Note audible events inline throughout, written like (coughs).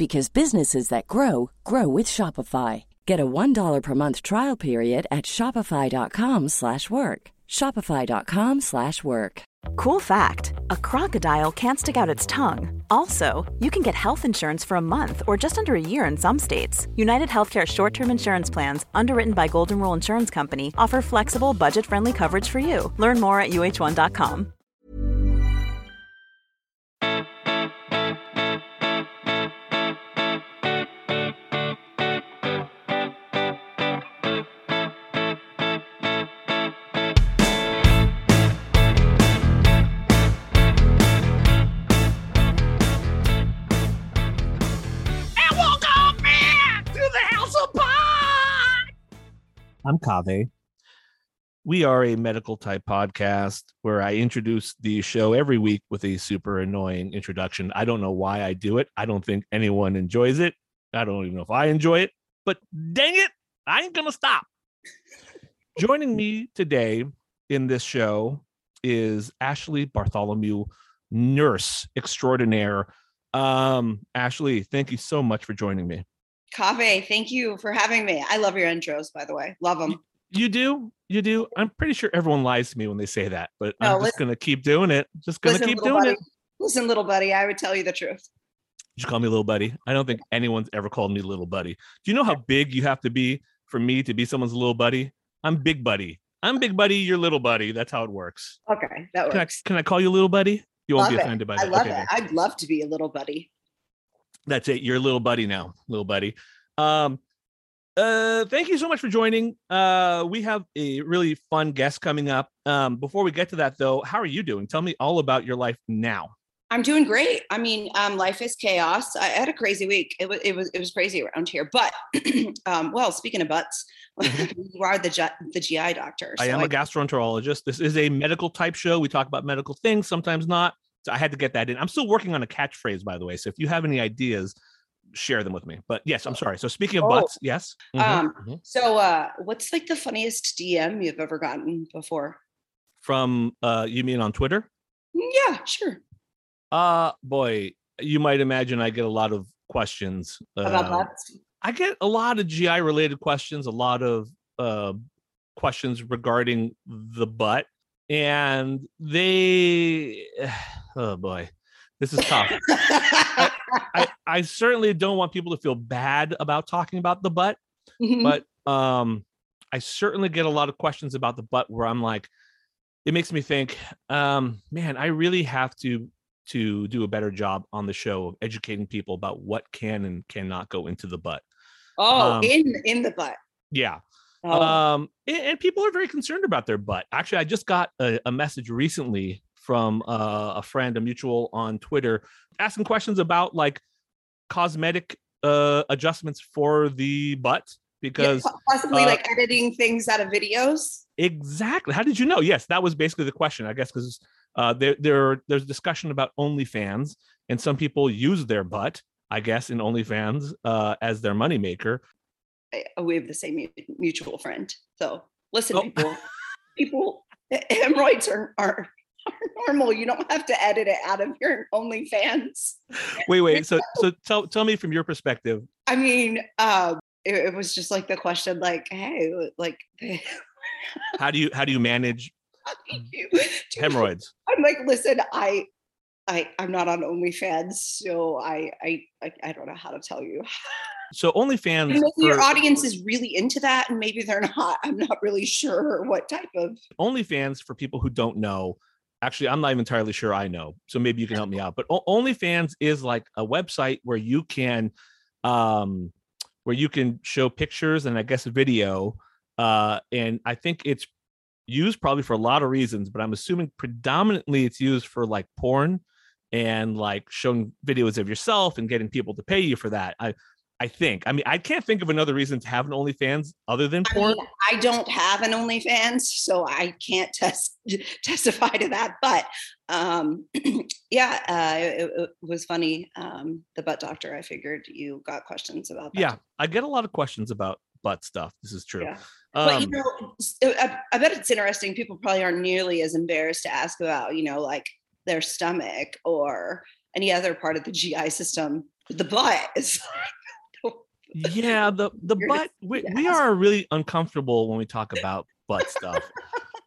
because businesses that grow grow with Shopify. Get a $1 per month trial period at Shopify.com slash work. Shopify.com slash work. Cool fact a crocodile can't stick out its tongue. Also, you can get health insurance for a month or just under a year in some states. United Healthcare short term insurance plans, underwritten by Golden Rule Insurance Company, offer flexible, budget friendly coverage for you. Learn more at uh1.com. I'm Kaveh. We are a medical type podcast where I introduce the show every week with a super annoying introduction. I don't know why I do it. I don't think anyone enjoys it. I don't even know if I enjoy it, but dang it, I ain't gonna stop. Joining me today in this show is Ashley Bartholomew, nurse extraordinaire. Um, Ashley, thank you so much for joining me. Kaveh, thank you for having me. I love your intros, by the way. Love them. You do, you do. I'm pretty sure everyone lies to me when they say that, but No, I'm just gonna keep doing it. Just gonna keep doing buddy. it. Listen, little buddy, I would tell you the truth. You call me little buddy. I don't think anyone's ever called me little buddy. Do you know how big you have to be for me to be someone's little buddy? I'm big buddy. I'm big buddy. You're little buddy. That's how it works. Okay, that Can I, works. can I call you little buddy? You won't Love be it. offended by I that. love Okay, it. I'd love to be a little buddy. That's it. You're a little buddy now, little buddy. Um, uh, thank you so much for joining. Uh, we have a really fun guest coming up. Um, before we get to that, though, how are you doing? Tell me all about your life now. I'm doing great. I mean, um, life is chaos. I had a crazy week. It was it was it was crazy around here. But (clears throat) um, well, speaking of butts, (laughs) (laughs) you are the G- the GI doctor. Mm-hmm. I so am a gastroenterologist. This is a medical type show. We talk about medical things, sometimes not. So I had to get that in. I'm still working on a catchphrase, by the way. So if you have any ideas, share them with me. But yes, I'm sorry. So speaking of Oh. butts, yes. Mhm, Um, mhm. So, uh, what's like the funniest DM you've ever gotten before? From uh, you mean on Twitter? Yeah, sure. Uh boy, you might imagine I get a lot of questions About uh, butts. I get a lot of GI related questions, a lot of uh, questions regarding the butt, and they, (sighs) oh boy, this is tough. (laughs) I, I certainly don't want people to feel bad about talking about the butt, Mhm. but um, I certainly get a lot of questions about the butt where I'm like, it makes me think, um, man, I really have to to do a better job on the show of educating people about what can and cannot go into the butt. oh, um, in in the butt. Yeah. Oh. Um, and, and people are very concerned about their butt. Actually, I just got a, a message recently from uh, a friend, a mutual on Twitter, asking questions about like cosmetic uh, adjustments for the butt because po- possibly uh, like editing things out of videos. exactly. How did you know? Yes, that was basically the question. I guess because uh, there there there's discussion about OnlyFans, and some people use their butt, I guess, in OnlyFans uh, as their moneymaker. We have the same mutual friend. So listen, Oh. people, people, (laughs) hemorrhoids are, are are normal. You don't have to edit it out of your OnlyFans. Wait, wait. So so tell tell me from your perspective. I mean, um, it, it was just like the question, like, hey, like, (laughs) How do you how do you manage you- (laughs) hemorrhoids? I'm like, listen, I I I'm not on OnlyFans, so I I I, I don't know how to tell you. So OnlyFans. maybe your audience is really into that, and maybe they're not. I'm not really sure what type of. OnlyFans for people who don't know. Actually, I'm not even entirely sure I know. So maybe you can help me out. But O- OnlyFans is like a website where you can, um, where you can show pictures and I guess video. Uh, and I think it's used probably for a lot of reasons, but I'm assuming predominantly it's used for like porn and like showing videos of yourself and getting people to pay you for that. I, I think. I mean, I can't think of another reason to have an OnlyFans other than I porn. mean, I don't have an OnlyFans, so I can't (laughs) test testify to that. But um, (clears throat) yeah, uh, it, it was funny. Um, the butt doctor. I figured you got questions about that. yeah i get a lot of questions about butt stuff this is true Yeah. but you um, know, uh, I, I bet it's interesting. People probably aren't nearly as embarrassed to ask about, you know, like their stomach or any other part of the GI system. The butt (laughs) is yeah the the You're butt we, we are really uncomfortable when we talk about butt stuff.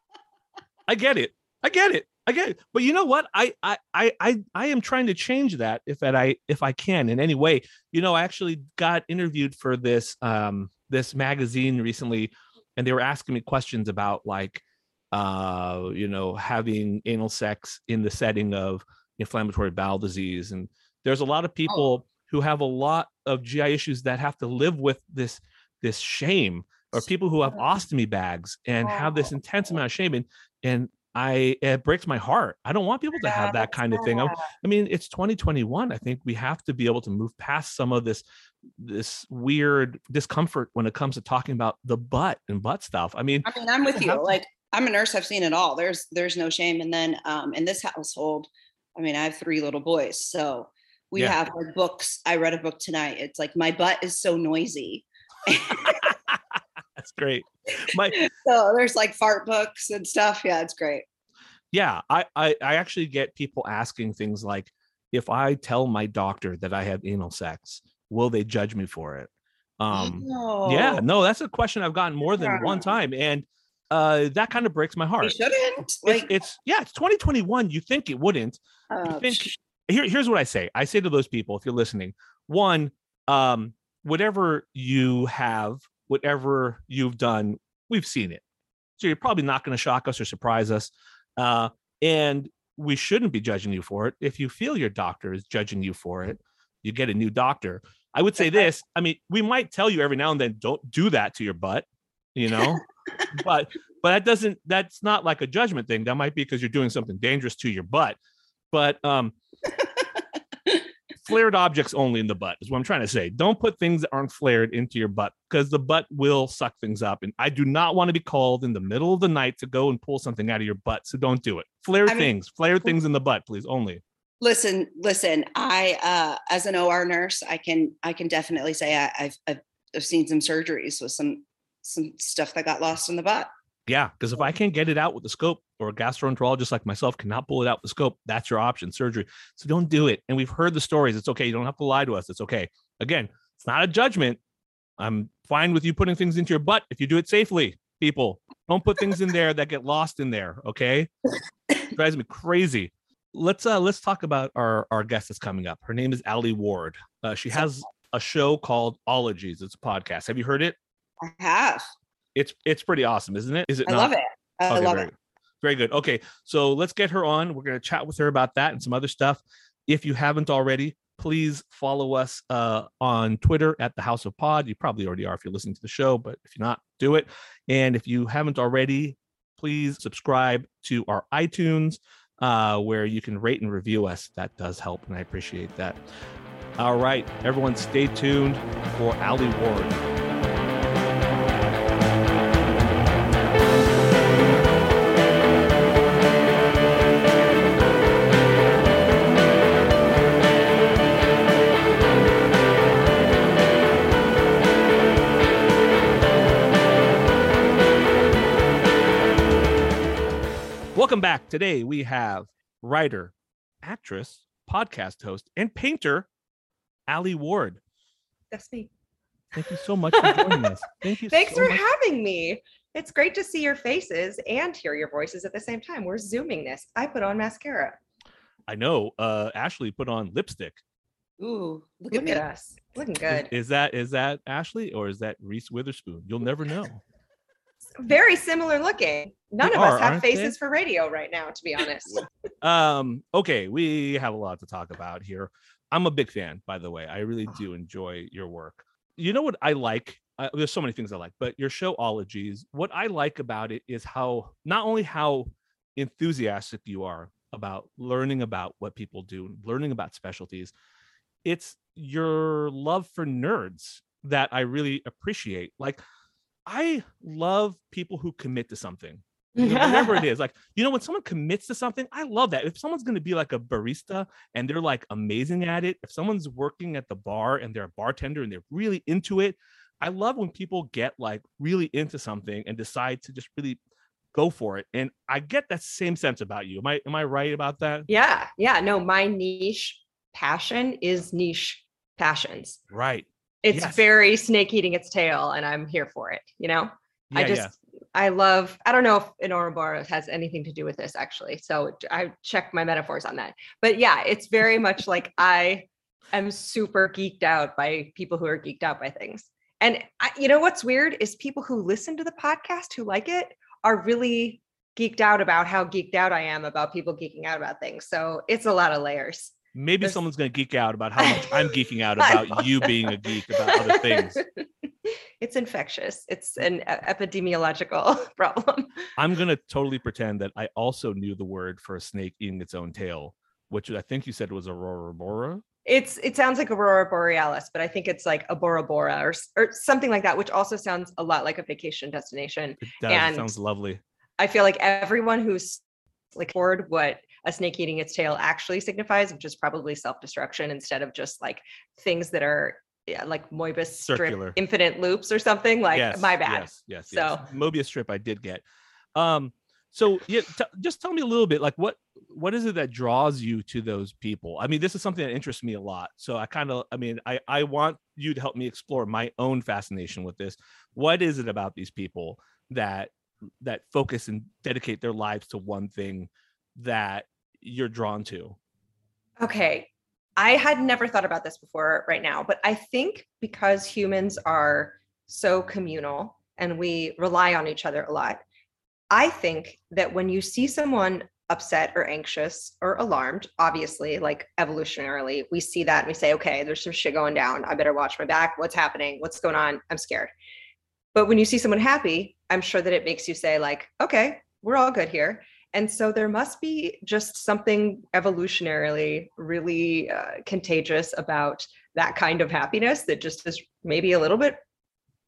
(laughs) I get it. I get it. I get it. But you know what? I, I i i i am trying to change that if that i if i can in any way. You know i actually got interviewed for this um this magazine recently and they were asking me questions about like uh you know having anal sex in the setting of inflammatory bowel disease and there's a lot of people who have a lot of gi issues that have to live with this this shame or people who have ostomy bags and have this intense amount of shame and and i it breaks my heart i don't want people to have that kind of thing I, I mean it's 2021 i think we have to be able to move past some of this this weird discomfort when it comes to talking about the butt and butt stuff i mean I mean, I'm with you. to- Like I'm a nurse. I've seen it all. There's there's no shame. And then um, in this household, I mean, I have three little boys, so we Yeah. have like books. I read a book tonight. It's like my butt is so noisy. (laughs) that's great my (laughs) So there's like fart books and stuff. Yeah, it's great. yeah I, I i actually get people asking things like if i tell my doctor that i have anal sex will they judge me for it um yeah Oh, no that's a question i've gotten more than one time and uh that kind of breaks my you heart shouldn't. it's, Like, it's yeah it's 2021 you think it wouldn't uh, think- psh, here, here's what I say. I say to those people, if you're listening, one, um, whatever you have, whatever you've done, we've seen it. So you're probably not going to shock us or surprise us. Uh, and we shouldn't be judging you for it. If you feel your doctor is judging you for it, you get a new doctor. I would say this. I mean, we might tell you every now and then, don't do that to your butt, you know, (laughs) but but that doesn't that's not like a judgment thing. That might be because you're doing something dangerous to your butt. But um (laughs) flared objects only in the butt is what I'm trying to say. Don't put things that aren't flared into your butt because the butt will suck things up. And I do not want to be called in the middle of the night to go and pull something out of your butt. So don't do it. Flare I mean- things, flare things in the butt, please only. listen, listen. I uh, as an OR nurse, I can I can definitely say I, I've, I've I've seen some surgeries with some some stuff that got lost in the butt. Yeah, because if I can't get it out with the scope, or a gastroenterologist like myself cannot pull it out with the scope, that's your option, surgery. So don't do it. And we've heard the stories. It's okay. You don't have to lie to us. It's okay. Again, it's not a judgment. I'm fine with you putting things into your butt if you do it safely. People, don't put things in there that get lost in there. Okay, it (coughs) drives me crazy. Let's uh let's talk about our our guest that's coming up. Her name is Alie Ward. Uh, she has a show called Ologies. It's a podcast. Have you heard it? I have. It's it's pretty awesome, isn't it? Is it? I not? love it. I Okay, love very, it. Very good. Okay, so let's get her on. We're going to chat with her about that and some other stuff. If you haven't already, please follow us uh, on Twitter at the House of Pod. You probably already are if you're listening to the show, but if you're not, do it. And if you haven't already, please subscribe to our iTunes uh, where you can rate and review us. That does help, and I appreciate that. All right, everyone, stay tuned for Alie Ward. Welcome back. Today we have writer, actress, podcast host, and painter, Alie Ward. That's me. Thank you so much for joining us. (laughs) Thank you. Thanks so for much. having me. It's great to see your faces and hear your voices at the same time. We're zooming this. I put on mascara. I know. Uh, Ashley put on lipstick. Ooh, look, Look at me. at us. Looking Is- good. Is, that is that Ashley or is that Reese Witherspoon? You'll never know. Very similar looking. None They of are, us have aren't they? faces for radio right now, to be honest. (laughs) um okay we have a lot to talk about here i'm a big fan by the way i really do enjoy your work you know what i like uh, there's so many things i like but your show ologies what i like about it is how not only how enthusiastic you are about learning about what people do learning about specialties it's your love for nerds that i really appreciate like i love people who commit to something you know, (laughs) whatever it is. Like, you know, when someone commits to something, I love that. If someone's going to be like a barista and they're like amazing at it, if someone's working at the bar and they're a bartender and they're really into it, I love when people get like really into something and decide to just really go for it. And I get that same sense about you. Am I am I right about that? yeah. Yeah. No, my niche passion is niche passions. Right. It's Yes. very snake eating its tail, and I'm here for it. You know, Yeah, I just, yeah. I love, I don't know if an Ouroboros has anything to do with this actually. So I check my metaphors on that. But yeah, it's very much (laughs) like I am super geeked out by people who are geeked out by things. And I, you know what's weird is people who listen to the podcast who like it are really geeked out about how geeked out I am about people geeking out about things. So it's a lot of layers. Maybe There's- someone's going to geek out about how much I'm geeking (laughs) out about you being a geek about other things. (laughs) it's infectious. It's an epidemiological (laughs) problem. I'm gonna totally pretend that I also knew the word for a snake eating its own tail, which I think you said was aurora bora. It's it sounds like aurora borealis, but I think it's like a Bora Bora or or something like that, which also sounds a lot like a vacation destination. It does. And- it sounds lovely. I feel like everyone who's like toward what a snake eating its tail actually signifies, which is probably self-destruction instead of just like things that are yeah, like Moebius strip infinite loops or something. Like yes, my bad. Yes, yes, So- yes. Mobius strip I did get. Um, so yeah, t- just tell me a little bit, like what what is it that draws you to those people? I mean, this is something that interests me a lot. So I kind of, I mean, I I want you to help me explore my own fascination with this. What is it about these people that that focus and dedicate their lives to one thing that you're drawn to? Okay. I had never thought about this before right now, but I think because humans are so communal and we rely on each other a lot, I think that when you see someone upset or anxious or alarmed, obviously, like evolutionarily, we see that and we say, okay, there's some shit going down. I better watch my back. What's happening? What's going on? I'm scared. But when you see someone happy, I'm sure that it makes you say, like, okay, we're all good here. And so there must be just something evolutionarily really uh, contagious about that kind of happiness that just is maybe a little bit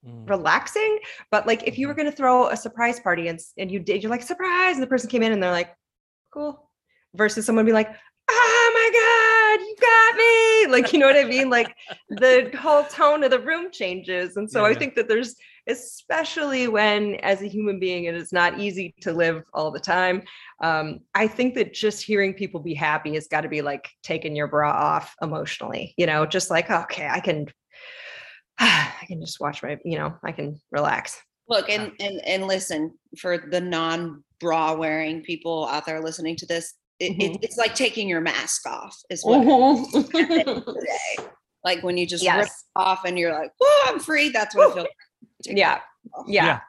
Mm. relaxing. But like if you were going to throw a surprise party and, and you did, you're like, surprise, and the person came in and they're like, cool. Versus someone be like, oh my God, you got me. Like, you know what I mean? Like the whole tone of the room changes. And so Yeah, I yeah. think that there's, especially when as a human being, it is not easy to live all the time. Um, I think that just hearing people be happy has got to be like taking your bra off emotionally, you know, just like, okay, I can, (sighs) I can just watch my, you know, I can relax. Look and and and listen for the non bra wearing people out there listening to this. It, it- Mhm. it's like taking your mask off. Is what today. Like when you just rip (laughs) yes. it off and you're like, "Oh, I'm free." That's what it feels. (laughs) like. Take Yeah. Yeah.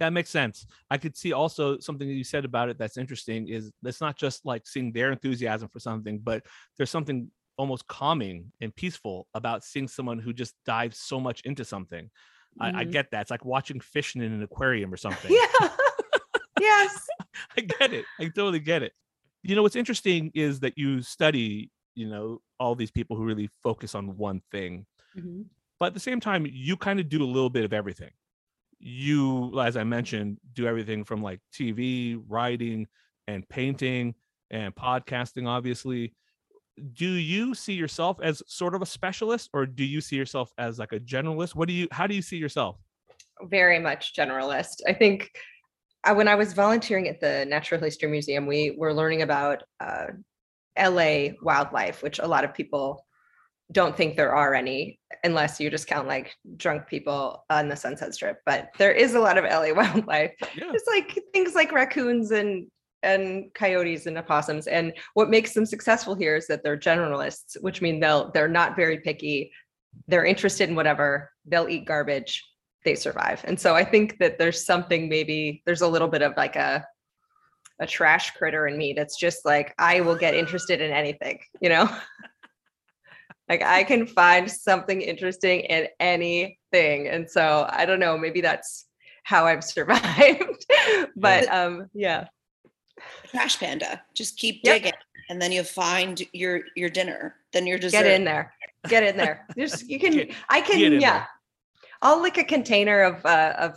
that makes sense. I could see also something that you said about it that's interesting is it's not just like seeing their enthusiasm for something, but there's something almost calming and peaceful about seeing someone who just dives so much into something. I, I Mhm. get that. It's like watching fish in an aquarium or something. Yeah. (laughs) (laughs) yes. I get it. I totally get it. You know, what's interesting is that you study, you know, all these people who really focus on one thing. Mhm. But at the same time, you kind of do a little bit of everything. You, as I mentioned, do everything from like TV, writing, and painting and podcasting, obviously. Do you see yourself as sort of a specialist or do you see yourself as like a generalist? What do you, how do you see yourself? Very much generalist. I think I, when I was volunteering at the Natural History Museum, we were learning about uh, LA wildlife, which a lot of people don't think there are any unless you just count like drunk people on the Sunset Strip. But there is a lot of LA (laughs) wildlife. Yeah. It's like things like raccoons and and coyotes and opossums. And what makes them successful here is that they're generalists, which mean they'll they're not very picky. They're interested in whatever. They'll eat garbage. They survive. And so I think that there's something maybe there's a little bit of like a a trash critter in me that's just like I will get interested in anything, you know? (laughs) like I can find something interesting in anything. And so I don't know, maybe that's how I've (laughs) survived. but um yeah. Trash panda. Just keep Yep. digging and then you'll find your your dinner. Then you're just Get in there. Get in there. Just you can Get- (laughs) I can yeah. there. I'll lick a container of uh of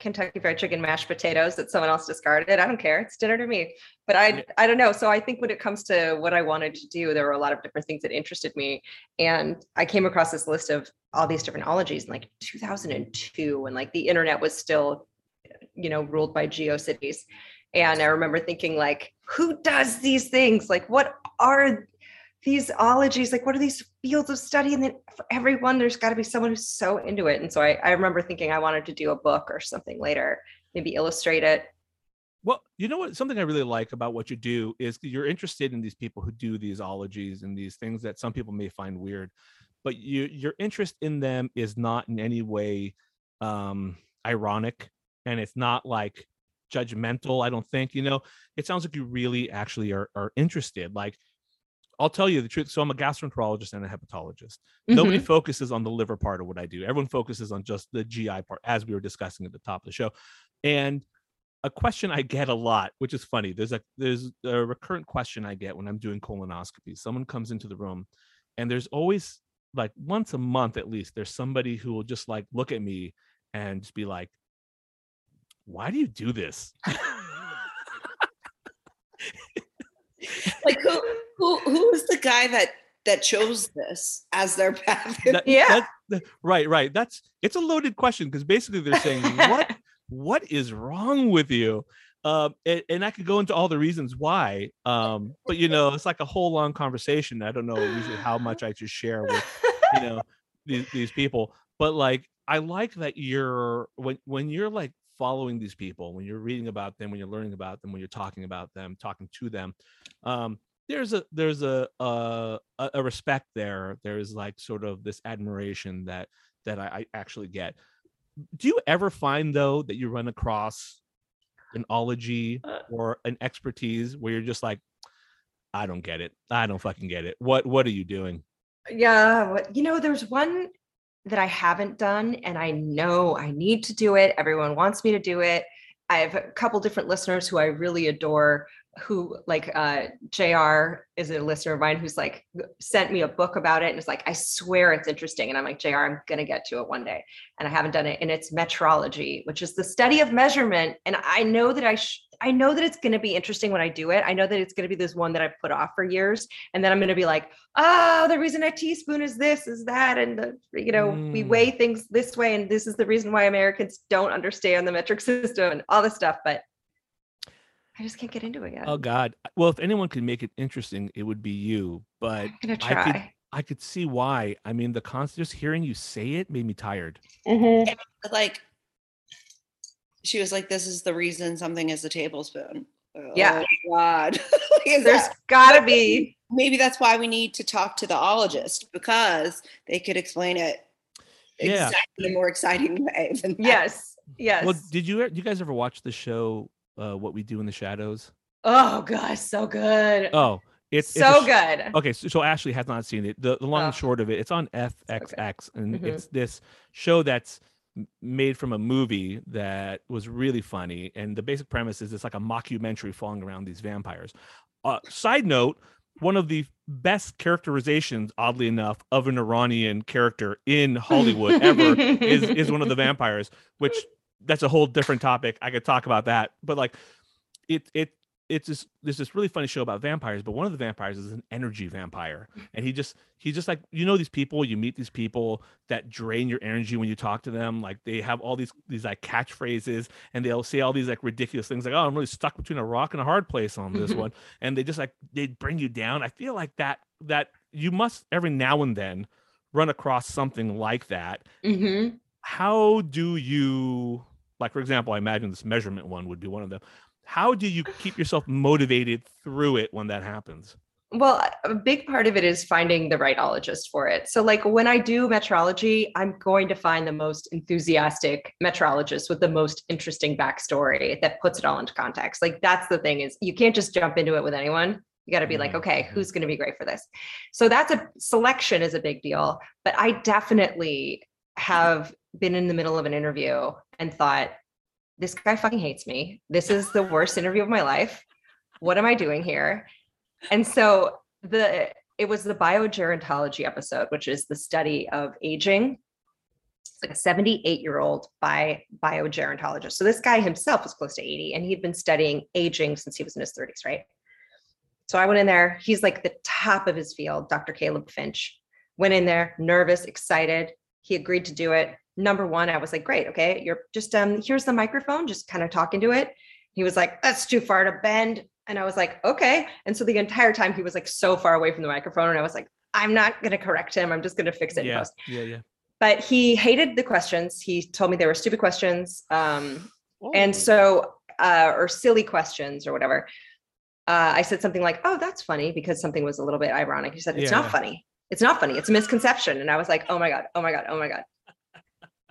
Kentucky Fried Chicken mashed potatoes that someone else discarded. I don't care. It's dinner to me. But I Yeah. I don't know. So I think when it comes to what I wanted to do, there were a lot of different things that interested me. And I came across this list of all these different ologies in like 2002 when like the internet was still you know ruled by geocities. And I remember thinking like, who does these things? Like what are these ologies like what are these fields of study and then for everyone there's got to be someone who's so into it and so I, I remember thinking i wanted to do a book or something later maybe illustrate it Well, you know what? Something I really like about what you do is you're interested in these people who do these ologies and these things that some people may find weird, but you your interest in them is not in any way um ironic and it's not like judgmental, I don't think. You know, it sounds like you really actually are are interested. Like I'll tell you the truth. So I'm a gastroenterologist and a hepatologist. Nobody mm-hmm. focuses on the liver part of what I do. Everyone focuses on just the GI part, as we were discussing at the top of the show. And a question I get a lot, which is funny. There's a there's a recurrent question I get when I'm doing colonoscopy. Someone comes into the room, and there's always like once a month at least, there's somebody who will just like look at me and just be like, "Why do you do this?" (laughs) Like who who who is the guy that that chose this as their (laughs) path? That- Yeah. that- that- right, right. That's it's a loaded question because basically they're saying, (laughs) "What what is wrong with you?" Um, and, and I could go into all the reasons why. Um, but you know, it's like a whole long conversation. I don't know usually how much I just share with you know (laughs) these these people. But like, I like that you're when when you're like following these people, when you're reading about them, when you're learning about them, when you're talking about them, talking to them. Um, there's a there's a a, a a respect there. There's like sort of this admiration that that I, I actually get. Do you ever find though that you run across an ology Uh. or an expertise where you're just like, I don't get it. I don't fucking get it. What what are you doing? yeah you know there's one that i haven't done and i know i need to do it everyone wants me to do it i have a couple different listeners who i really adore who like uh jr is a listener of mine who's like sent me a book about it and is like i swear it's interesting. And i'm like jr i'm gonna get to it one day. And i haven't done it and it's metrology which is the study of measurement. And i know that i sh- i know that it's going to be interesting when i do it. I know that it's going to be this one that i've put off for years. And then i'm going to be like oh the reason a teaspoon is this is that and the you know we Mm. weigh things this way and this is the reason why americans don't understand the metric system and all this stuff. But i just can't get into it yet Oh God. Well, if anyone could make it interesting, it would be you. But i'm gonna I could try I could see why. I mean, the constant just hearing you say it made me tired. Mhm. like she was like, "This is the reason something is a tablespoon." Yeah. Oh, God. (laughs) Like, is there's that- gotta be maybe that's why we need to talk to the ologist because they could explain it Yeah. exactly in a more exciting (laughs) way than that. yes yes Well, did you you guys ever watch the show uh, What We Do in the Shadows? oh gosh so good Oh, it's it's so sh- good Okay, so, so Ashley has not seen it. The, the long and Oh. short of it, it's on FXX, and Mhm. it's this show that's made from a movie that was really funny. And the basic premise is it's like a mockumentary following around these vampires. Uh, side note: one of the best characterizations, oddly enough, of an Iranian character in Hollywood ever is is one of the (laughs) vampires. Which that's a whole different topic. I could talk about that, but like it it it's this there's this really funny show about vampires, but one of the vampires is an energy vampire, and he just he's just like you know these people you meet these people that drain your energy when you talk to them. Like they have all these these like catchphrases, and they'll say all these like ridiculous things like oh I'm really stuck between a rock and a hard place on this one, and they just like they bring you down. I feel like that that you must every now and then run across something like that Mm-hmm. how do you like for example i imagine this measurement one would be one of them how do you keep yourself motivated through it when that happens? Well, a big part of it is finding the right ologist for it. So, like when I do metrology, I'm going to find the most enthusiastic metrologist with the most interesting backstory that puts it all into context. Like that's the thing is you can't just jump into it with anyone. You got to be like, mm-hmm. okay, mm-hmm. who's going to be great for this? So that's a selection is a big deal. But I definitely have been in the middle of an interview and thought, this guy fucking hates me. This is the worst interview of my life. What am I doing here? And so the it was the biogerontology episode, which is the study of aging. It's like a 78 year old by biogerontologist. So this guy himself was close to 80 and he'd been studying aging since he was in his 30s, right? So I went in there. He's like the top of his field, Dr. Caleb Finch. Went in there, nervous, excited. He agreed to do it. Number one, I was like, great, okay, you're just um, here's the microphone, just kind of talking to it. He was like, that's too far to bend. And I was like, okay. And so the entire time he was like so far away from the microphone. And I was like, I'm not going to correct him. I'm just going to fix it. Yeah, yeah, yeah. But he hated the questions. He told me they were stupid questions. Um, and so, uh, or silly questions or whatever. Uh, I said something like, oh, that's funny because something was a little bit ironic. He said, it's Yeah. not funny. It's not funny. It's a misconception. And I was like, oh my God, oh my God, oh my God.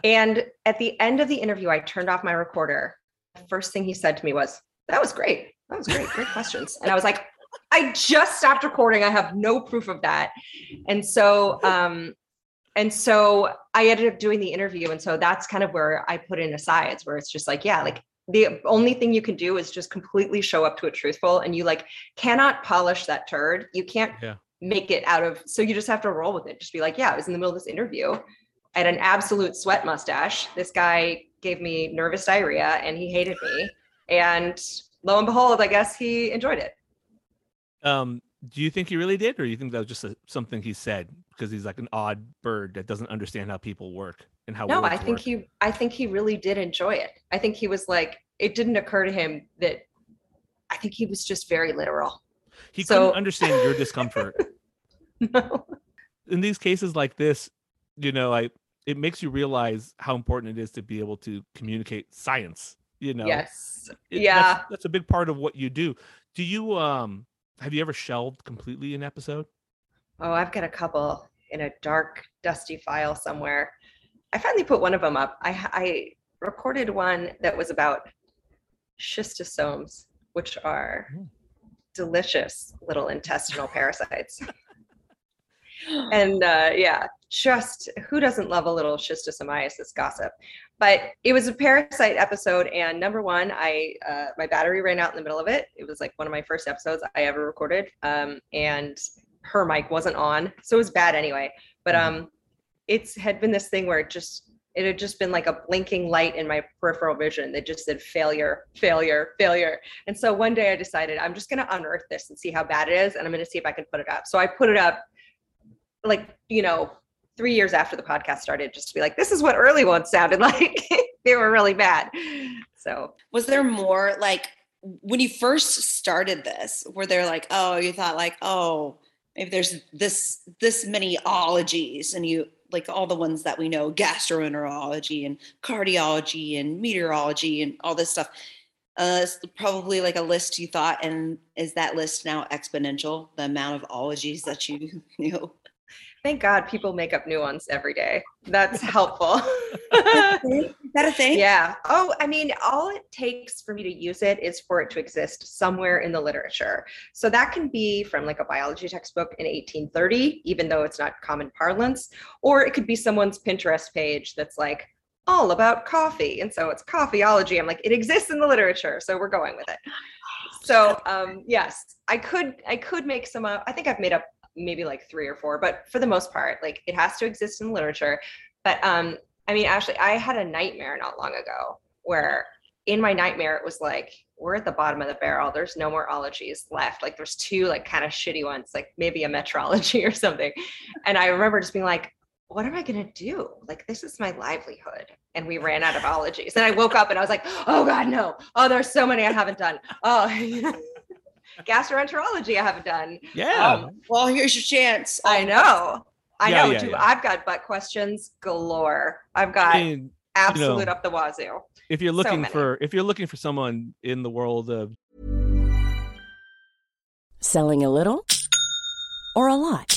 And at the end of the interview, I turned off my recorder. The first thing he said to me was, that was great. That was great. Great questions. And I was like, I just stopped recording. I have no proof of that. And so, um, and so I ended up doing the interview. And so that's kind of where I put in asides where it's just like, yeah, like the only thing you can do is just completely show up to it truthful. And you like cannot polish that turd. You can't Yeah. make it out of, so you just have to roll with it. Just be like, yeah, I was in the middle of this interview. I had an absolute sweat mustache. This guy gave me nervous diarrhea and he hated me. And lo and behold, I guess he enjoyed it. Um, do you think he really did, or you think that was just a, something he said because he's like an odd bird that doesn't understand how people work and how? No, I think work? he I think he really did enjoy it. I think he was like, it didn't occur to him that I think he was just very literal. he so- couldn't understand your discomfort. (laughs) No. in these cases like this, you know, I it makes you realize how important it is to be able to communicate science. You know, Yes. It- yeah. that's, that's a big part of what you do. Do you um have you ever shelved completely an episode? Oh, I've got a couple in a dark, dusty file somewhere. I finally put one of them up. I I recorded one that was about schistosomes, which are Mm. delicious little intestinal parasites. (gasps) and uh, yeah, just who doesn't love a little schistosomiasis gossip? But it was a parasite episode, and number one, I uh, my battery ran out in the middle of it. It was like one of my first episodes I ever recorded, um, and her mic wasn't on, so it was bad anyway. But Mhm. um, it's had been this thing where it just it had just been like a blinking light in my peripheral vision that just said failure, failure, failure. And so one day I decided I'm just going to unearth this and see how bad it is, and I'm going to see if I can put it up. So I put it up, like you know, three years after the podcast started, just to be like, this is what early ones sounded (laughs) like. they were really bad. So was there more like when you first started this were there like oh you thought like oh maybe there's this this many ologies and you like all the ones that we know gastroenterology and cardiology and meteorology and all this stuff uh probably like a list you thought and is that list now exponential the amount of ologies that you (laughs) know thank God people make up new ones every day. That's (laughs) helpful. is that a thing Yeah. Oh, I mean, all it takes for me to use it is for it to exist somewhere in the literature. So that can be from like a biology textbook in 1830, even though it's not common parlance, or it could be someone's Pinterest page that's like all about coffee. And so it's coffeeology. I'm like, it exists in the literature. So we're going with it. (gasps) So um, yes, I could I could make some up. I think I've made up maybe like three or four, but for the most part, like it has to exist in literature. But um, I mean, actually, I had a nightmare not long ago where in my nightmare it was like we're at the bottom of the barrel. There's no more ologies left. Like there's two like kind of shitty ones, like maybe a metrology (laughs) or something. And I remember just being like, what am I gonna do? Like this is my livelihood. And we ran out of ologies. And I woke up and I was like, oh God, no. Oh, there's so many I haven't done. Oh (laughs) gastroenterology I haven't done. Yeah. Um, well here's your chance I know. I Yeah, know, yeah, dude. yeah. I've got butt questions galore. I've got I mean, absolute up the wazoo. If you're looking many. for if you're looking for someone in the world of Selling a little or a lot?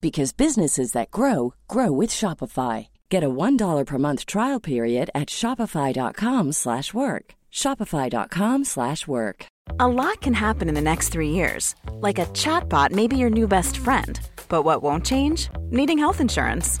because businesses that grow grow with Shopify. Get a $1 per month trial period at shopify.com/work. slash work. shopify.com/work. A lot can happen in the next three years. Like a chatbot may be your new best friend. But what won't change? Needing health insurance.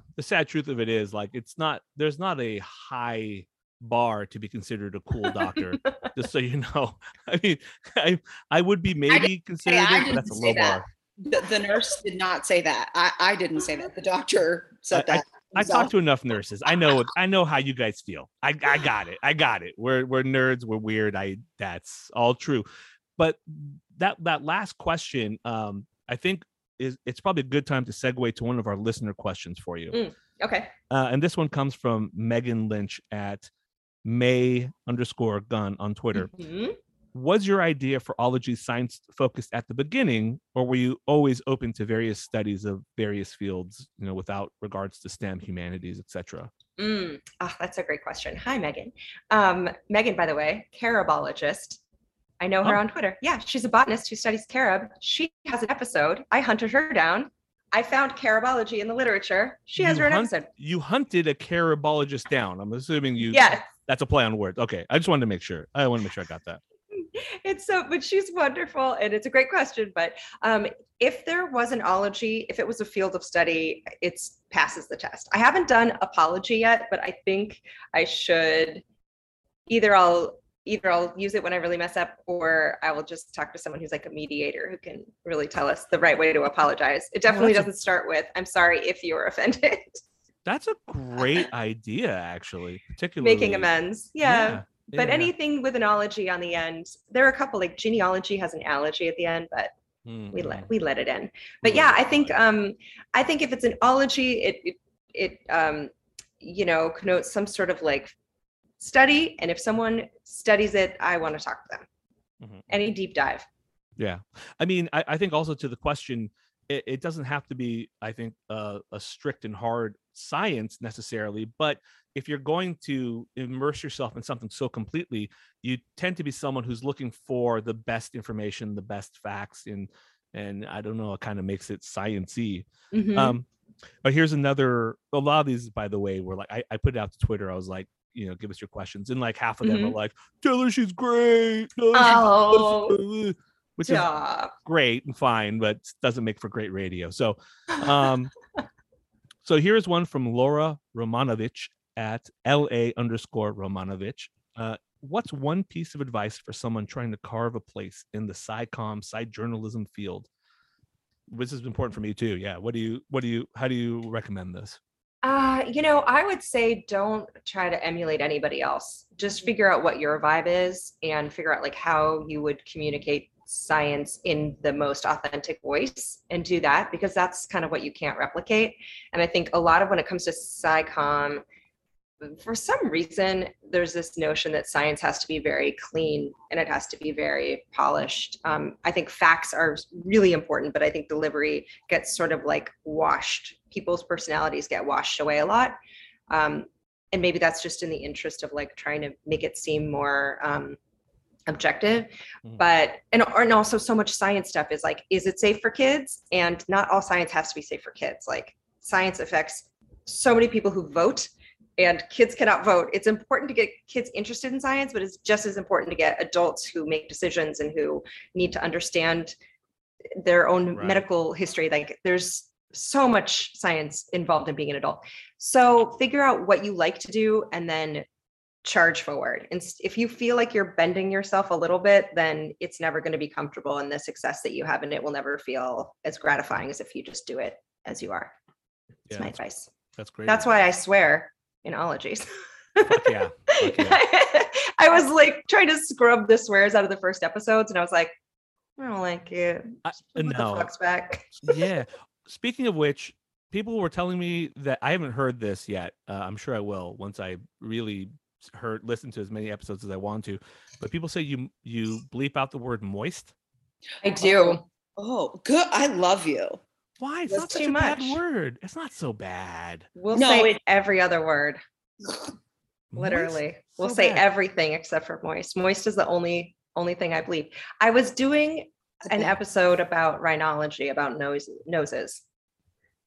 the sad truth of it is like it's not there's not a high bar to be considered a cool doctor. (laughs) just so you know. (laughs) I mean, (laughs) I I would be maybe considered I it, but that's a low that. bar. The, the nurse did not say that. I, I didn't say that. The doctor said I- that. I talked to enough nurses. I know I know how you guys feel. I, I got it. I got it. We're we're nerds, we're weird. I that's all true. But that that last question, um, I think is it's probably a good time to segue to one of our listener questions for you. Mm. Okay. Uh, and this one comes from Megan Lynch at May underscore gun on Twitter. Mhm. Was your idea for ology science focused at the beginning, or were you always open to various studies of various fields, you know, without regards to STEM, humanities, etc.? Mm. Ah, that's a great question. Hi, Megan. Um, Megan, by the way, carabologist. I know her Oh. on Twitter. Yeah, she's a botanist who studies carob. She has an episode. I hunted her down. I found carabology in the literature. She has You her own hunt- episode. You hunted a carabologist down. I'm assuming you. Yes. That's a play on words. Okay, I just wanted to make sure. I want to make sure I got that. (laughs) it's so but she's wonderful and it's a great question but um if there was an ology if it was a field of study it passes the test i haven't done apology yet but i think i should either i'll either i'll use it when i really mess up or i will just talk to someone who's like a mediator who can really tell us the right way to apologize it definitely a- doesn't start with i'm sorry if you were (laughs) offended That's a great idea, actually. Particularly making amends yeah. but yeah. anything with an ology on the end there are a couple like genealogy has an allergy at the end but Mm, we mm. let we let it in but yeah i think um i think if it's an ology it it, it um you know connotes some sort of like study and if someone studies it i want to talk to them Mhm. any deep dive Yeah. I mean, I, I think also to the question, it, it doesn't have to be, I think, uh, a strict and hard science necessarily, but if you're going to immerse yourself in something so completely, you tend to be someone who's looking for the best information, the best facts, and and I don't know, it kind of makes it sciency. Mhm. Um, but here's another. A lot of these, by the way, were like I, I put it out to Twitter. I was like, you know, give us your questions, and like half of them are like, "Tell her she's great." Her she's Oh, awesome," which is great and fine, but doesn't make for great radio. So, (laughs) um, so here's one from Laura Romanovich at LA underscore Romanovich. Uh, what's one piece of advice for someone trying to carve a place in the SciComm, sci journalism field? This is important for me too. Yeah. What do you, what do you, how do you recommend this? Uh, you know, I would say don't try to emulate anybody else. Just figure out what your vibe is and figure out like how you would communicate science in the most authentic voice and do that because that's kind of what you can't replicate. And I think a lot of when it comes to SciComm, for some reason, there's this notion that science has to be very clean and it has to be very polished. Um, I think facts are really important, but I think delivery gets sort of like washed. People's personalities get washed away a lot. Um, and maybe that's just in the interest of like trying to make it seem more um, objective. Mhm. But, and, and also so much science stuff is like, is it safe for kids? And not all science has to be safe for kids. Like science affects so many people who vote and kids cannot vote. It's important to get kids interested in science, but it's just as important to get adults who make decisions and who need to understand their own Right. medical history. Like there's so much science involved in being an adult. So figure out what you like to do and then charge forward. And if you feel like you're bending yourself a little bit, then it's never going to be comfortable. And the success that you have and it will never feel as gratifying as if you just do it as you are. That's Yeah, my that's, advice. that's great. That's why I swear in ologies. Fuck yeah. Fuck yeah. (laughs) I was like trying to scrub the swears out of the first episodes, and I was like, I don't like it. I, Just the no. fucks back. yeah. Speaking of which, people were telling me that I haven't heard this yet. Uh, I'm sure I will once I really heard listen to as many episodes as I want to. But people say you you bleep out the word moist. I do. Oh, good. I love you. Why? It's not such too a bad much. word. It's not so bad. We'll No, say it- every other word. Moist? Literally, we'll So say bad. everything except for moist. Moist is the only only thing I bleep. I was doing an episode about rhinology about nose noses.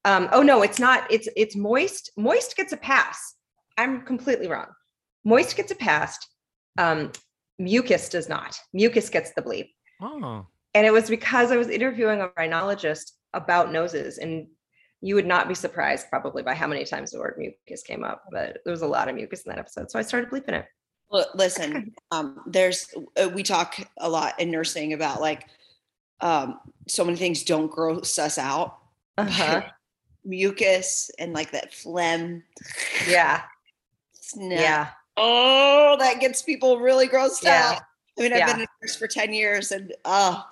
Um, oh no, it's not. It's it's moist. Moist gets a pass. I'm completely wrong. Moist gets a pass. Um, mucus does not. Mucus gets the bleep. Oh, And it was because I was interviewing a rhinologist about noses, and you would not be surprised probably by how many times the word mucus came up, but there was a lot of mucus in that episode. So I started bleeping it. Well, listen, um, there's uh, we talk a lot in nursing about like um, so many things don't gross us out. Uh-huh. (laughs) Mucus and like that phlegm. Yeah. snap. Yeah. Oh, that gets people really grossed Yeah. out. I mean, I've Yeah. been a nurse for 10 years and oh,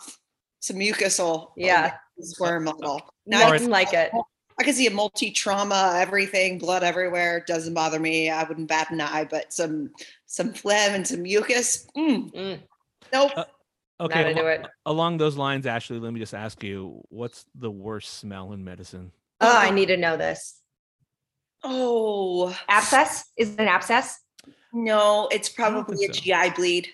some mucus will will Yeah. Make you squirm a little. Now, Nothing like it. I can see a multi trauma, everything, blood everywhere. Doesn't bother me. I wouldn't bat an eye, but some some phlegm and some mucus. Mm, Mm, nope. Uh, not okay. into alo- it. Along those lines, Ashley, let me just ask you, what's the worst smell in medicine? Oh, I need to know this. oh Abscess? Is it an abscess? no, it's probably a so. GI bleed.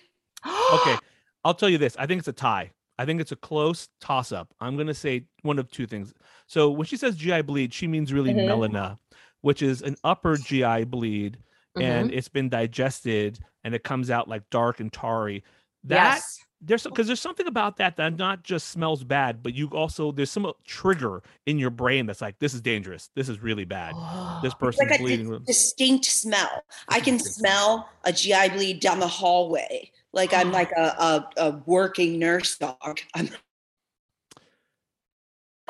(gasps) Okay, I'll tell you this. I think it's a tie. I think it's a close toss up. I'm going to say one of two things. So when she says GI bleed, she means really Mhm. melena, which is an upper GI bleed Mm-hmm. and it's been digested and it comes out like dark and tarry. That yes. there's because there's something about that that not just smells bad, but you also there's some uh, trigger in your brain that's like this is dangerous. This is really bad. This It's person's like bleeding. di- distinct smell. I can smell a GI bleed down the hallway. Like I'm like a, a, a working nurse dog. (laughs) I'm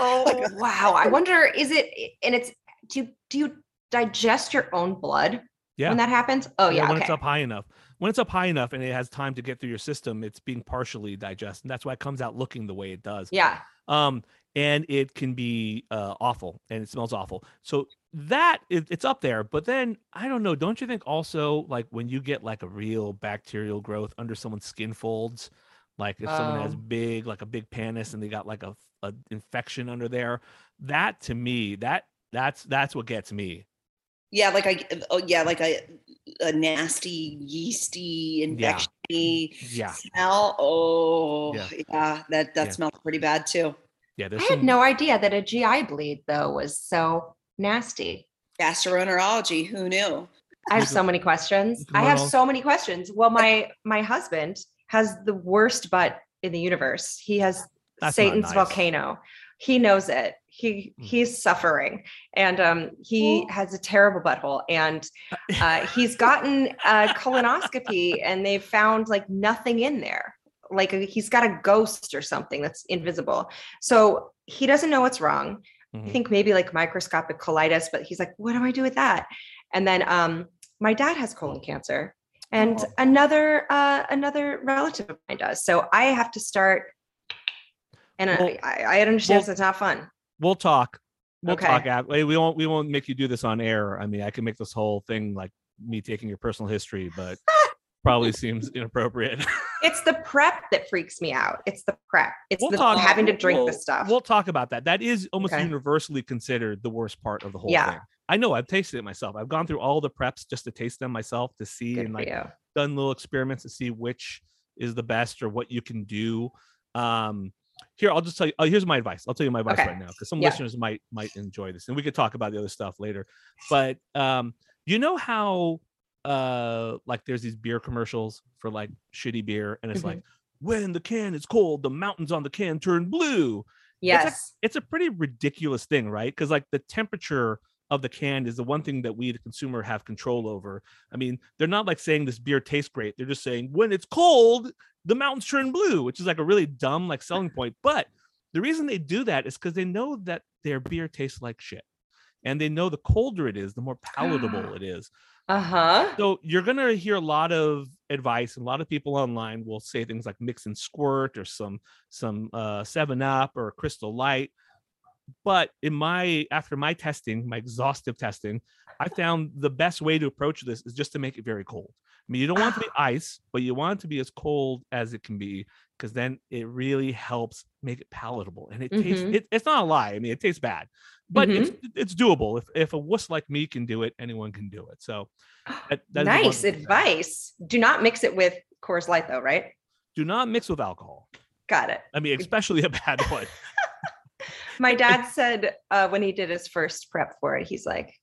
Oh (laughs) wow. I wonder, is it and it's do you do you digest your own blood Yeah. when that happens? Oh yeah. when okay. it's up high enough. When it's up high enough and it has time to get through your system, it's being partially digested. And that's why it comes out looking the way it does. Yeah. Um, and it can be uh, awful and it smells awful. So that it, it's up there. But then I don't know. Don't you think also like when you get like a real bacterial growth under someone's skin folds, like if someone has Oh. big like a big pannus and they got like a, a infection under there, that to me that that's that's what gets me. yeah, like I oh yeah, like a a nasty yeasty infection Yeah. smell. Oh Yeah. yeah, that that Yeah. smells pretty bad too. Yeah. There's I had no idea that a GI bleed though was so nasty. Gastroenterology, who knew? I have so many questions. I have so many questions. Well, my my husband has the worst butt in the universe. He has That's Satan's nice. volcano. He knows it. He Mm. he's suffering, and um, he has a terrible butthole. And uh, he's gotten a (laughs) colonoscopy, and they've found like nothing in there. Like a, he's got a ghost or something that's invisible. So he doesn't know what's wrong. I Mhm. think maybe like microscopic colitis, but he's like, what do I do with that? And then um, my dad has colon cancer, and Oh. another uh, another relative of mine does. So I have to start. And Well- I, I understand well- it's not fun. we'll talk. We'll Okay. talk. At, we won't. We won't make you do this on air. I mean, I can make this whole thing like me taking your personal history, but (laughs) probably seems inappropriate. (laughs) It's the prep that freaks me out. It's the prep. It's We'll the talk- having to drink we'll, the stuff. We'll talk about that. That is almost Okay. universally considered the worst part of the whole Yeah. thing. I know. I've tasted it myself. I've gone through all the preps just to taste them myself to see Good and like you. done little experiments to see which is the best or what you can do. Um, here, I'll just tell you. Oh, here's my advice. I'll tell you my advice Okay. right now because some Yeah. listeners might might enjoy this, and we could talk about the other stuff later. But um, You know how uh like there's these beer commercials for like shitty beer and it's Mhm. like when the can is cold, the mountains on the can turn blue. Yes. It's a pretty ridiculous thing, right? Because like the temperature of the can is the one thing that we the consumer have control over. I mean, they're not like saying this beer tastes great. They're just saying when it's cold, the mountains turn blue, which is like a really dumb like selling (laughs) point. But the reason they do that is because they know that their beer tastes like shit. And they know the colder it is, the more palatable it is. Uh-huh. So you're gonna hear a lot of advice, and a lot of people online will say things like mix and squirt or some some uh seven up or crystal light. But in my after my testing, my exhaustive testing, I found the best way to approach this is just to make it very cold. I mean, you don't want it to be ah. ice, but you want it to be as cold as it can be, because then it really helps make it palatable. And it tastes Mhm. it, it's not a lie. I mean, it tastes bad, but it's mm-hmm. it's doable. If if a wuss like me can do it, anyone can do it. So ah, that- that one nice advice. Do not mix it with Coors Light though, right? Do not mix with alcohol. Got it. I mean, especially a bad (laughs) one. My dad said uh, when he did his first prep for it, he's like,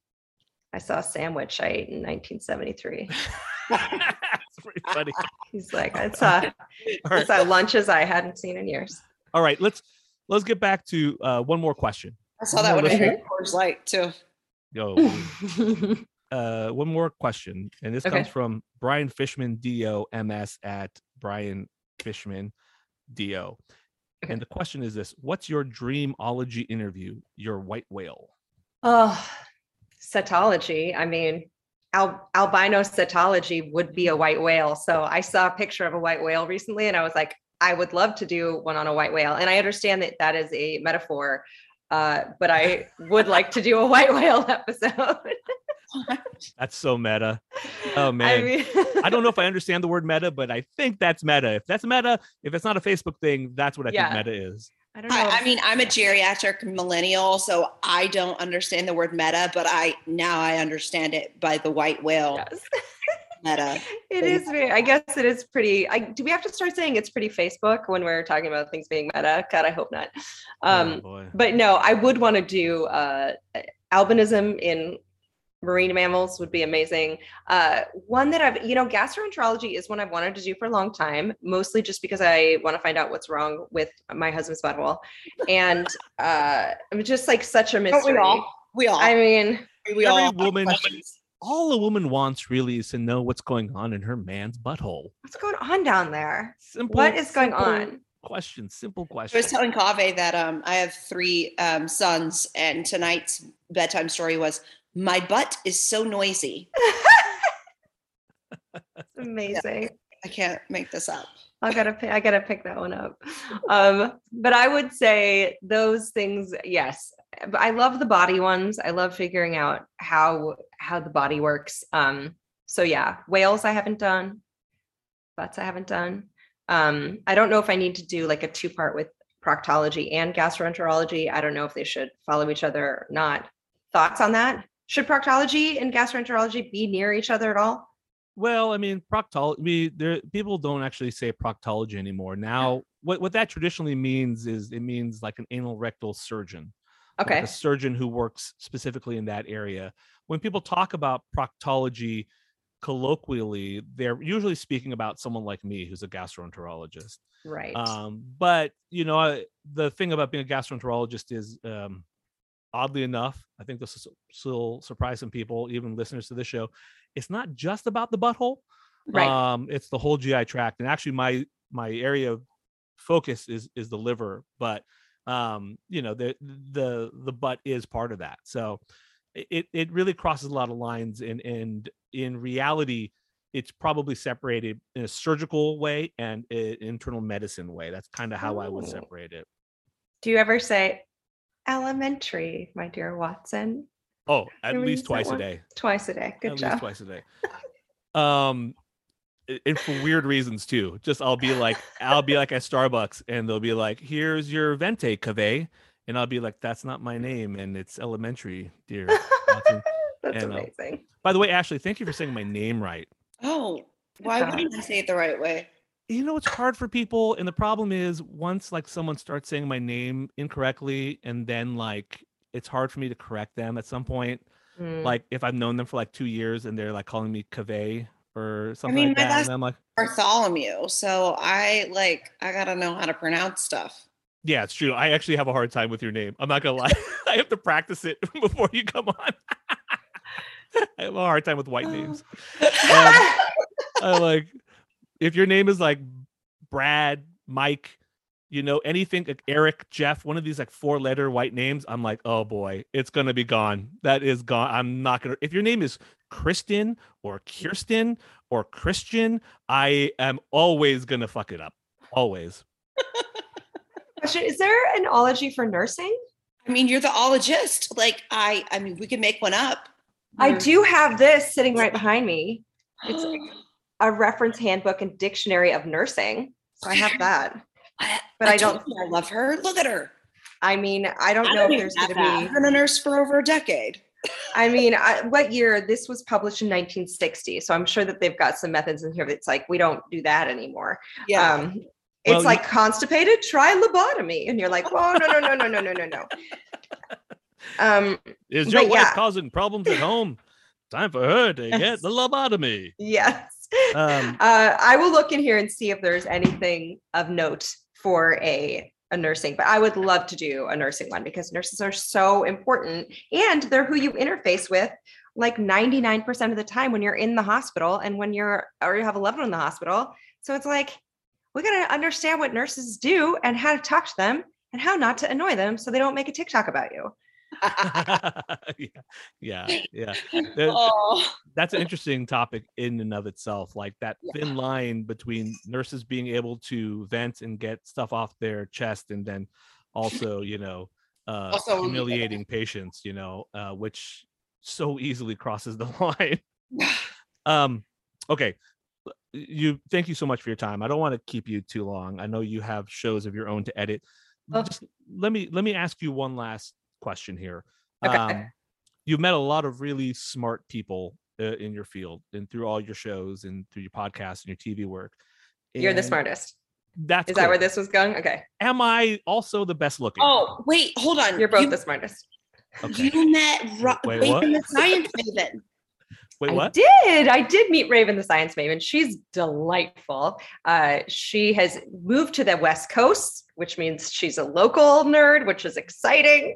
I saw a sandwich I ate in 1973. It's (laughs) pretty funny. He's like, I saw, (laughs) All I right. saw lunches I hadn't seen in years. All right, let's let's get back to uh, one more question. I saw that one in listener- Coors Light too. Go. (laughs) uh, one more question, and this Okay. comes from Brian Fishman, Do MS at Brian Fishman, Do. And the question is this: What's your dreamology interview? Your white whale. oh, cetology. I mean, al- albino cetology would be a white whale. So I saw a picture of a white whale recently and I was like, I would love to do one on a white whale. And I understand that that is a metaphor, uh, but I would like to do a white whale (laughs) episode. (laughs) That's so meta. Oh man. I mean, (laughs) I don't know if I understand the word meta, but I think that's meta. If that's meta, if it's not a Facebook thing, that's what I Yeah. think meta is. I don't know. I, I mean, I'm a geriatric millennial, so I don't understand the word meta, but I now I understand it by the white whale Yes. Meta. It is very, I guess it is pretty. I, do we have to start saying it's pretty Facebook when we're talking about things being meta? God, I hope not. oh Um, boy. but no, I would want to do uh, albinism in marine mammals would be amazing. Uh, one that I've, you know, gastroenterology is one I've wanted to do for a long time, mostly just because I want to find out what's wrong with my husband's butthole. And uh, I'm just like such a Don't mystery. we all? We all. I mean, we every all woman- questions. All a woman wants really is to know what's going on in her man's butthole. what's going on down there? Simple. What is going on? Question. Simple question. I was telling Kaveh that um, I have three um, sons, and tonight's bedtime story was my butt is so noisy. (laughs) It's amazing. I can't make this up. I gotta pick, I gotta pick that one up. Um, but I would say those things, yes. But I love the body ones. I love figuring out how how the body works. Um, so yeah, whales I haven't done, butts I haven't done. Um, I don't know if I need to do like a two part with proctology and gastroenterology. I don't know if they should follow each other or not. Thoughts on that? Should proctology and gastroenterology be near each other at all? Well, I mean, proctology. We there people don't actually say proctology anymore. Now, what what that traditionally means is it means like an anal rectal surgeon. Like Okay. a surgeon who works specifically in that area. When people talk about proctology colloquially, they're usually speaking about someone like me who's a gastroenterologist. Right. Um, but you know, I, the thing about being a gastroenterologist is, um, oddly enough, I think this will still surprise some people, even listeners to this show. It's not just about the butthole. right. Um, it's the whole GI tract, and actually, my my area of focus is is the liver, but um, you know, the the the butt is part of that. So it it really crosses a lot of lines, and and in reality, it's probably separated in a surgical way and an internal medicine way. That's kind of how I would Oh. separate it. Do you ever say elementary, my dear Watson? Oh, at least twice a day. Twice a day. Good at job. least twice a day. (laughs) Um, and for weird reasons too. Just I'll be like, I'll be like at Starbucks, and they'll be like, "Here's your vente cave," and I'll be like, "That's not my name, and it's elementary, dear." (laughs) That's And, uh, amazing. By the way, Ashley, thank you for saying my name right. Oh, why job. wouldn't I say it the right way? You know, it's hard for people, and the problem is once like someone starts saying my name incorrectly, and then like it's hard for me to correct them at some point. Mm. Like if I've known them for like two years and they're like calling me Cave or something mean, like my that, and I'm like, Bartholomew. So I like I gotta know how to pronounce stuff. yeah, it's true. I actually have a hard time with your name. I'm not gonna lie. (laughs) I have to practice it (laughs) before you come on. (laughs) I have a hard time with white names. Um, I like if your name is like Brad, Mike, you know, anything like Eric, Jeff, one of these like four letter white names, I'm like, oh boy, it's gonna be gone. That is gone. I'm not gonna if your name is Kristen or Kirsten or Christian, I am always gonna fuck it up. Always. (laughs) Question: Is there an ology for nursing? I mean, you're the ologist. Like I, I mean, we could make one up. I do have this sitting right behind me. It's (gasps) a reference handbook and dictionary of nursing. So I have (laughs) that. I- But I told don't- I love her. Look at her. I mean, I don't I know don't if even there's going that. to I've be. been a nurse for over a decade. I mean, I, what year? This was published in 1960. So I'm sure that they've got some methods in here that's like, we don't do that anymore. Yeah. Um, Well, it's you- like constipated, try lobotomy. And you're like, oh, no, no, no, no, no, no, no, no. (laughs) Um, Is your wife yeah. causing problems at home? Time for her to get the lobotomy. yes. Um, uh, I will look in here and see if there's anything of note for a a nursing, but I would love to do a nursing one because nurses are so important and they're who you interface with like 99% of the time when you're in the hospital and when you're or you have a loved one in the hospital. So it's like we got to understand what nurses do and how to talk to them and how not to annoy them so they don't make a TikTok about you. (laughs) yeah, yeah, yeah. Oh, that's an interesting topic in and of itself like that Yeah. thin line between nurses being able to vent and get stuff off their chest and then also you know uh Also, yeah. humiliating patients you know uh which so easily crosses the (laughs) line (sighs) um okay you thank you so much for your time i don't want to keep you too long i know you have shows of your own to edit Oh. just let me let me ask you one last question here Okay. um you've met a lot of really smart people uh, in your field and through all your shows and through your podcast and your tv work You're the smartest. that's Is that where this was going? Okay. am i also the best looking oh, wait, hold on. You're both you, the smartest. okay You met Ro- Wait, Raven what? the Science Maven. Wait I what did. I did meet Raven the Science Maven. She's delightful. Uh, she has moved to the West Coast, which means she's a local nerd, which is exciting.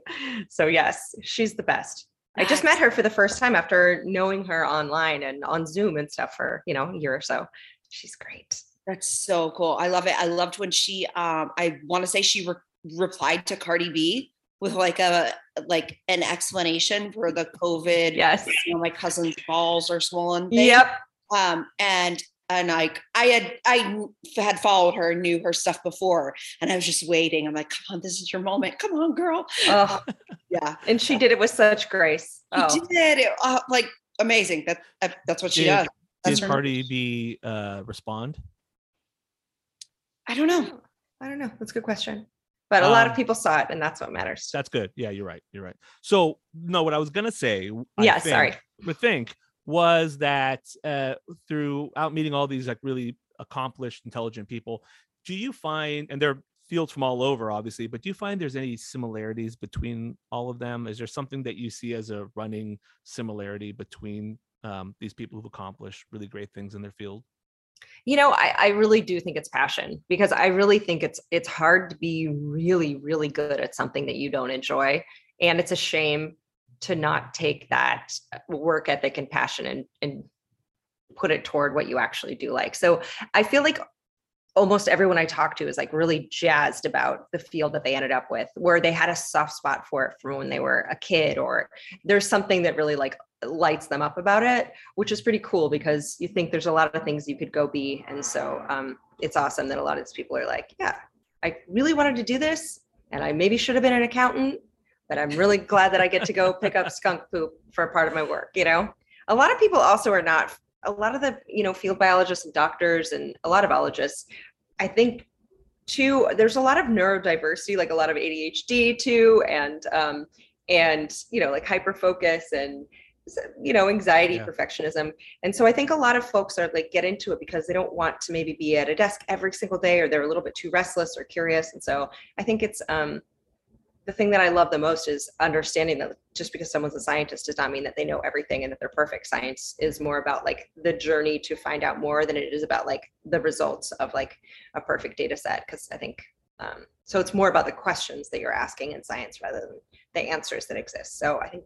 So, yes, she's the best. I just met her for the first time after knowing her online and on Zoom and stuff for, you know, a year or so. She's great. That's so cool. I love it. I loved when she um I want to say she re- replied to Cardi B with like a like an explanation for the COVID. Yes. You know, my cousin's balls are swollen. thing. Yep. Um and and like I had I had followed her, knew her stuff before, and I was just waiting. I'm like, come on, this is your moment. Come on, girl. Oh, Yeah, and she did it with such grace. she Oh, did it. Uh, like amazing. That, that that's what she Did- does. That's did her- Cardi B uh respond? I don't know. I don't know. That's a good question. But a lot Um, of people saw it, and that's what matters. That's good. Yeah, you're right. You're right. So no, what I was gonna say. Yeah, think- sorry. would think was that uh, throughout meeting all these like really accomplished, intelligent people, do you find, and they're fields from all over, obviously, but do you find there's any similarities between all of them? Is there something that you see as a running similarity between um, these people who've accomplished really great things in their field? You know I, I really do think it's passion because i really think it's it's hard to be really really good at something that you don't enjoy. And it's a shame to not take that uh, work ethic and passion and and put it toward what you actually do like. So i feel like almost everyone i talked to is like really jazzed about the field that they ended up with where they had a soft spot for it from when they were a kid or there's something that really like lights them up about it which is pretty cool because you think there's a lot of things you could go be and so um, it's awesome that a lot of these people are like yeah i really wanted to do this and i maybe should have been an accountant but i'm really glad that i get to go pick up (laughs) skunk poop for a part of my work you know? A lot of people also are not a lot of the you know field biologists and doctors and a lot of ologists i think too there's a lot of neurodiversity like a lot of adhd too and um and you know like hyper focus and you know anxiety Yeah. perfectionism and so i think a lot of folks are like get into it because they don't want to maybe be at a desk every single day or they're a little bit too restless or curious and so i think it's um the thing that I love the most is understanding that just because someone's a scientist does not mean that they know everything and that they're perfect. Science is more about like the journey to find out more than it is about like the results of like a perfect data set. Cause I think, um, so it's more about the questions that you're asking in science rather than the answers that exist. So I think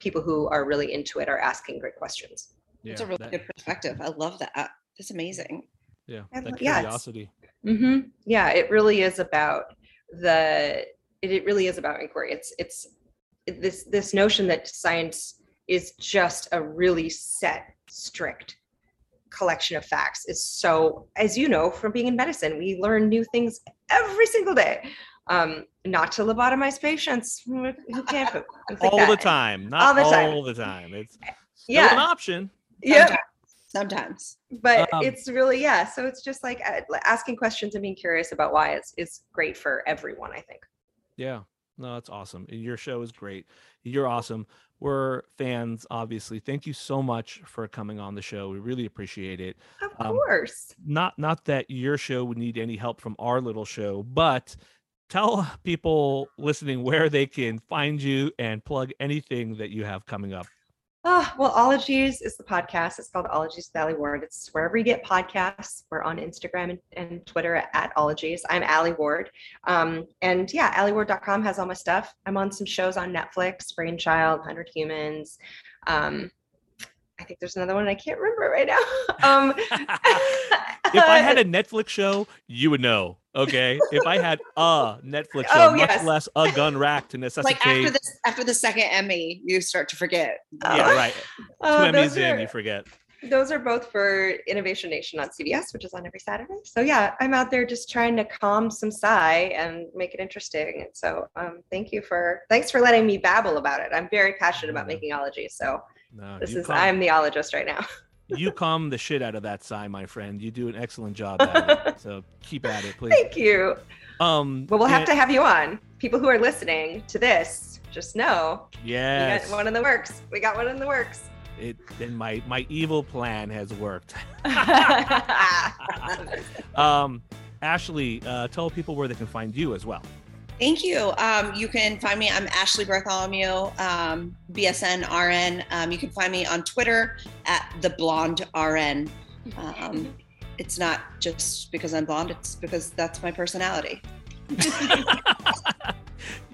people who are really into it are asking great questions. Yeah, It's a really that- good perspective. I love that. That's amazing. yeah, I that lo- yeah, it's- curiosity. hmm Yeah, it really is about the. It, it really is about inquiry. It's it's this this notion that science is just a really set, strict collection of facts is so. As you know from being in medicine, we learn new things every single day. Um, not to lobotomize patients who who can't poop. like all the time, not All the time. all time. the time. It's still Yeah. an option. Yeah. Sometimes. but Um, it's really yeah so it's just like uh, asking questions and being curious about why it's is great for everyone i think Yeah. No, that's awesome. Your show is great. You're awesome. We're fans, obviously. Thank you so much for coming on the show. We really appreciate it. of Um, course Not not that your show would need any help from our little show, but tell people listening where they can find you and plug anything that you have coming up. Ah, well ologies is the podcast. It's called ologies with Alie Ward. It's wherever you get podcasts. We're on instagram and, and twitter at, at ologies. I'm Alie Ward. Um, and yeah alieward.com has all my stuff. I'm on some shows on netflix brainchild 100 humans. Um, i think there's another one i can't remember right now. (laughs) Um, (laughs) if I had a (laughs) Netflix show, you would know. Okay. If I had (laughs) a Netflix show, Oh, much yes. less a gun rack to necessitate. Like after this, after the second Emmy, you start to forget. yeah, (laughs) right. Two those Emmys in, you forget. those are both for Innovation Nation on CBS, which is on every Saturday. So yeah, I'm out there just trying to calm some sigh and make it interesting. And so um, thank you for thanks for letting me babble about it. I'm very passionate about making ology. So No, this is calm, I'm the ologist right now. (laughs) you calm the shit out of that sigh, my friend. You do an excellent job at it. (laughs) So keep at it, please. Thank you. Um, Well, we'll have and- to have you on. People who are listening to this, just know Yes. we got one in the works. We got one in the works. it then my my evil plan has worked. (laughs) (laughs) um, Ashley, uh, tell people where they can find you as well. Thank you. Um, you can find me. I'm Ashley Bartholomew, um, BSN RN. Um, you can find me on Twitter at the Blonde RN. Um, it's not just because I'm blonde; it's because that's my personality. (laughs)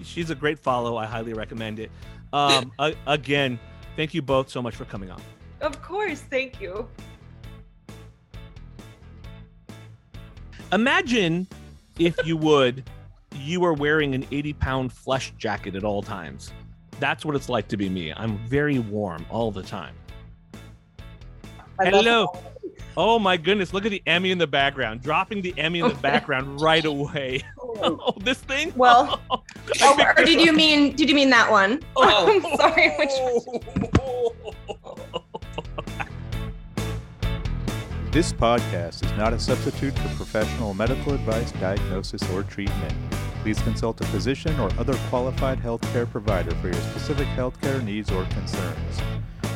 She's a great follow. I highly recommend it. Um, a- again, thank you both so much for coming on. of course. Thank you. Imagine, if you would, you are wearing an 80 pound flesh jacket at all times. That's what it's like to be me. I'm very warm all the time. I Hello. Oh my goodness, look at the Emmy in the background. Dropping the Emmy in the (laughs) background right away. Oh, (laughs) oh this thing? Well- I (laughs) Oh, oh or did you mean did you mean that one? Oh. I'm sorry. Which This podcast is not a substitute for professional medical advice, diagnosis, or treatment. Please consult a physician or other qualified healthcare provider for your specific healthcare needs or concerns.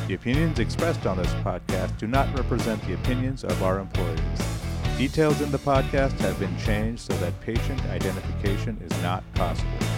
The opinions expressed on this podcast do not represent the opinions of our employees. Details in the podcast have been changed so that patient identification is not possible.